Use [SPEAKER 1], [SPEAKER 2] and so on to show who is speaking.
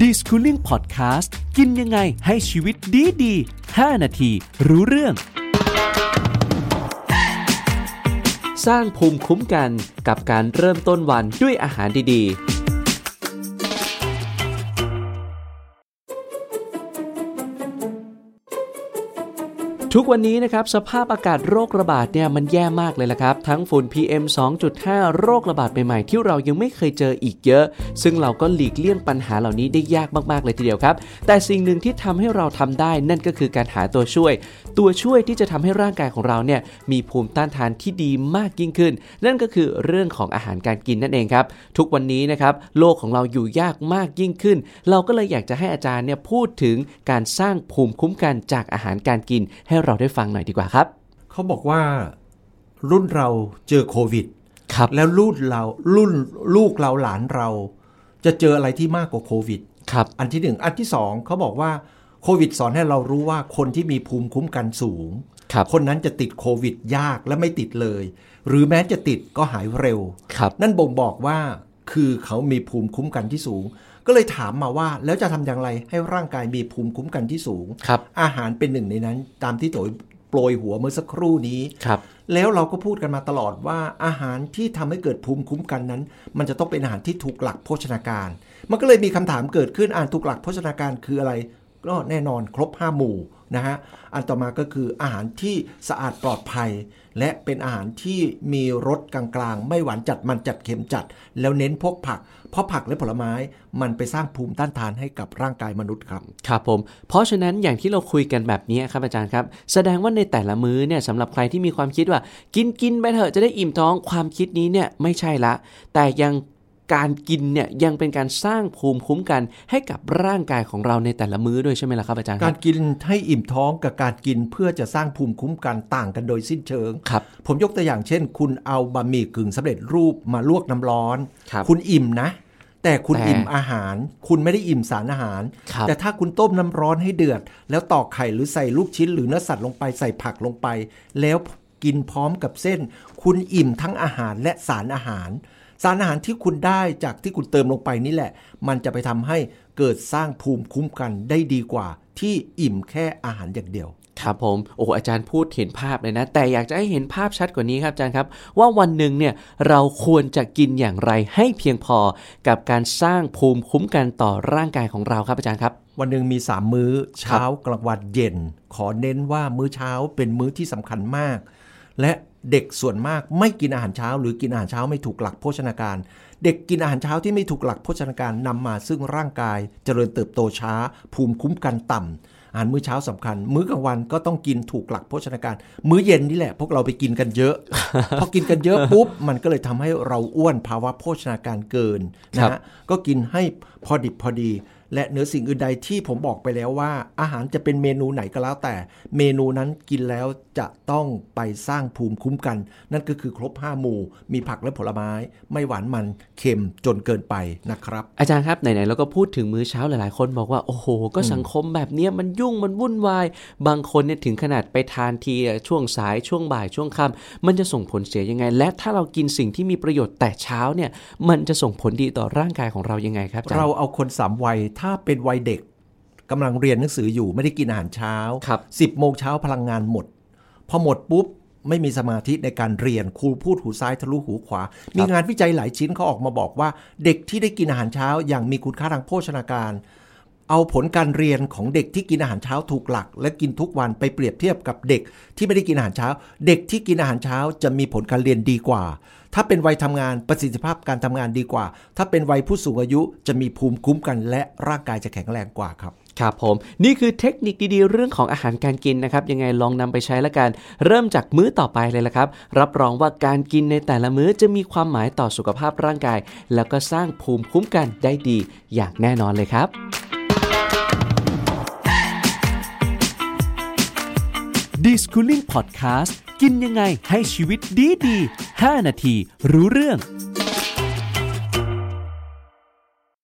[SPEAKER 1] d i s c o o l i n g Podcast กินยังไงให้ชีวิตดีดี5นาที รู้เรื่อง สร้างภูมิคุ้มกันกับการเริ่มต้นวันด้วยอาหารดีๆ ทุกวันนี้นะครับสภาพอากาศโรคระบาดเนี่ยมันแย่มากเลยละครับ ทั้งฝุ่น PM 2.5 โรคระบาดใหม่ๆที่เรายังไม่เคยเจออีกเยอะ ซึ่งเราก็หลีกเลี่ยงปัญหาเหล่านี้ได้ยากมากๆเลยทีเดียวครับ แต่สิ่งหนึ่งที่ทำให้เราทำได้นั่นก็คือการหาตัวช่วย ตัวช่วยที่จะทำให้ร่างกายของเราเนี่ยมีภูมิต้านทานที่ดีมากยิ่งขึ้น นั่นก็คือเรื่องของอาหารการกินนั่นเองครับ ทุกวันนี้นะครับโลกของเราอยู่ยากมากยิ่งขึ้น เราก็เลยอยากจะให้อาจารย์เนี่ยพูดถึงการสร้างภูมิคุ้มกันจากอาหารการกินให้เราได้ฟังหน่อยดีกว่าครับ
[SPEAKER 2] เขาบอกว่ารุ่นเราเจอโควิด
[SPEAKER 1] ครับ
[SPEAKER 2] แล้วรุ่นเรารุ่นลูกเราหลานเรา จะเจออะไรที่มากกว่าโควิด
[SPEAKER 1] ครับ
[SPEAKER 2] อันที่หนึ่งอันที่สองเขาบอกว่าโควิดสอนให้เรารู้ว่าคนที่มีภูมิคุ้มกันสูง
[SPEAKER 1] ครับ
[SPEAKER 2] คนนั้นจะติดโควิดยากและไม่ติดเลย หรือแม้จะติดก็หายเร็ว
[SPEAKER 1] ครับ
[SPEAKER 2] นั่นบ่งบอกว่าคือเขามีภูมิคุ้มกันที่สูง ก็เลยถามมาว่าแล้วจะทำอย่างไรให้ร่างกายมีภูมิคุ้มกันที่สูง
[SPEAKER 1] ครับ
[SPEAKER 2] อาหารเป็นหนึ่งในนั้น ตามที่โตยโปรยหัวเมื่อสักครู่นี้
[SPEAKER 1] ครับ
[SPEAKER 2] แล้วเราก็พูดกันมาตลอดว่าอาหารที่ทำให้เกิดภูมิคุ้มกันนั้น มันจะต้องเป็นอาหารที่ถูกหลักโภชนาการ มันก็เลยมีคำถามเกิดขึ้นอ่านถูกหลักโภชนาการคืออะไรก็แน่นอนครบ 5 หมู่ นะฮะ อันต่อมาก็คืออาหารที่สะอาดปลอดภัย และเป็นอาหารที่มีรสกลางๆ ไม่หวานจัดมันจัดเค็มจัด แล้วเน้นพวกผัก เพราะผักและผลไม้มันไปสร้างภูมิต้านทานให้กับร่างกายมนุษย์ครับ
[SPEAKER 1] ครับผม เพราะฉะนั้นอย่างที่เราคุยกันแบบนี้ครับอาจารย์ครับ แสดงว่าในแต่ละมื้อเนี่ยสำหรับใครที่มีความคิดว่า กินกินไปเถอะจะได้อิ่มท้องความคิดนี้เนี่ยไม่ใช่ละ แต่ยัง การกินเนี่ยยังเป็นการสร้างภูมิคุ้มกันให้กับร่างกายของเราในแต่ละมื้อด้วยใช่ไหมล่ะครับอาจารย์ค
[SPEAKER 2] กา
[SPEAKER 1] รับ
[SPEAKER 2] รกินให้อิ่มท้องกับการกินเพื่อจะสร้างภูมิคุ้มกันต่างกันโดยสิ้นเชิง
[SPEAKER 1] ครับ
[SPEAKER 2] ผมยกตัวอย่างเช่น คุณเอาบะหมี่กึ่งสำเร็จรูปมาลวกน้ำร้อน
[SPEAKER 1] ครับ
[SPEAKER 2] คุณอิ่มนะ แต่คุณ
[SPEAKER 1] แต่
[SPEAKER 2] อิ่มอาหาร คุณไม่ได้อิ่มสารอาหาร
[SPEAKER 1] ครับ
[SPEAKER 2] แต่ถ้าคุณต้มน้ำร้อนให้เดือด แล้วตอกไข่หรือใส่ลูกชิ้นหรือเนื้อสัตว์ลงไปใส่ผักลงไป แล้วกินพร้อมกับเส้น คุณอิ่มทั้งอาหารและสารอาหาร สารอาหารที่คุณได้จากที่คุณเติมลงไปนี่แหละ มันจะไปทำให้เกิดสร้างภูมิคุ้มกันได้ดีกว่า ที่อิ่มแค่อาหารอย่างเดียว
[SPEAKER 1] ครับผมโอ้โหอาจารย์พูดเห็นภาพเลยนะ แต่อยากจะให้เห็นภาพชัดกว่านี้ครับอาจารย์ครับ ว่าวันหนึ่งเนี่ยเราควรจะกินอย่างไรให้เพียงพอกับการสร้างภูมิคุ้มกันต่อร่างกายของเราครับอาจารย์ครับ
[SPEAKER 2] วันหนึ่งมี 3 มื้อเช้ากลางวันเย็น ขอเน้นว่ามื้อเช้าเป็นมื้อที่สำคัญมาก และ เด็กส่วนมากไม่กินอาหารเช้า หรือกินอาหารเช้าไม่ถูกหลักโภชนาการ เด็กกินอาหารเช้าที่ไม่ถูกหลักโภชนาการนำมาซึ่งร่างกาย เจริญเติบโตช้า ภูมิคุ้มกันต่ำอาหารมื้อเช้าสำคัญ มื้อกลางวันก็ต้องกินถูกหลักโภชนาการ มื้อเย็นนี่แหละ พวกเราไปกินกันเยอะ พอกินกันเยอะปุ๊บ มันก็เลยทำให้เราอ้วนภาวะโภชนาการเกินนะฮะก็กินให้พอดิบพอดี และเหนือสิ่งอื่นใดที่ผมบอกไปแล้วว่า อาหารจะเป็นเมนูไหนก็แล้วแต่ เมนูนั้นกินแล้วจะต้องไปสร้างภูมิคุ้มกัน นั่นก็คือครบ 5 หมู่ มีผักและผลไม้ ไม่หวานมันเค็มจนเกินไปนะครับ
[SPEAKER 1] อาจารย์ครับไหนๆเราก็พูดถึงมื้อเช้าหลายๆ คนบอกว่าโอ้โห ก็สังคมแบบเนี้ยมันยุ่งมันวุ่นวาย บางคนเนี่ยถึงขนาดไปทานทีช่วงสายช่วงบ่ายช่วงค่ำมันจะส่งผลเสียยังไง และถ้าเรากินสิ่งที่มีประโยชน์แต่เช้าเนี่ยมันจะส่งผลดีต่อร่างกายของเรายังไงครับอาจารย์
[SPEAKER 2] เราเอาคนสามวัยถ้าเป็นวัยเด็กกำลังเรียนหนังสืออยู่ไม่ได้กินอาหารเช้า
[SPEAKER 1] ครับ
[SPEAKER 2] 10โมงเช้าพลังงานหมด พอหมดปุ๊บไม่มีสมาธิในการเรียนครูพูดหูซ้ายทะลุหูขวา มีงานวิจัยหลายชิ้นเขาออกมาบอกว่า เด็กที่ได้กินอาหารเช้าอย่างมีคุณค่าทางโภชนาการ เอาผลการเรียนของเด็กที่กินอาหารเช้าถูกหลัก และกินทุกวันไปเปรียบเทียบกับเด็ก ที่ไม่ได้กินอาหารเช้า เด็กที่กินอาหารเช้าจะมีผลการเรียนดีกว่า ถ้าเป็นวัยทำงานประสิทธิภาพการทำงานดีกว่า ถ้าเป็นวัยผู้สูงอายุจะมีภูมิคุ้มกันและร่างกายจะแข็งแรงกว่าครับ
[SPEAKER 1] ครับผม นี่คือเทคนิคดีๆ เรื่องของอาหารการกินนะครับ ยังไงลองนำไปใช้ละกัน เริ่มจากมื้อต่อไปเลยละครับ รับรองว่าการกินในแต่ละมื้อจะมีความหมายต่อสุขภาพร่างกาย แล้วก็สร้างภูมิคุ้มกันได้ดีอย่างแน่นอนเลยครับ d i s c o o l i n g Podcast กินยังไงให้ชีวิตดีดี 5 นาทีรู้เรื่อง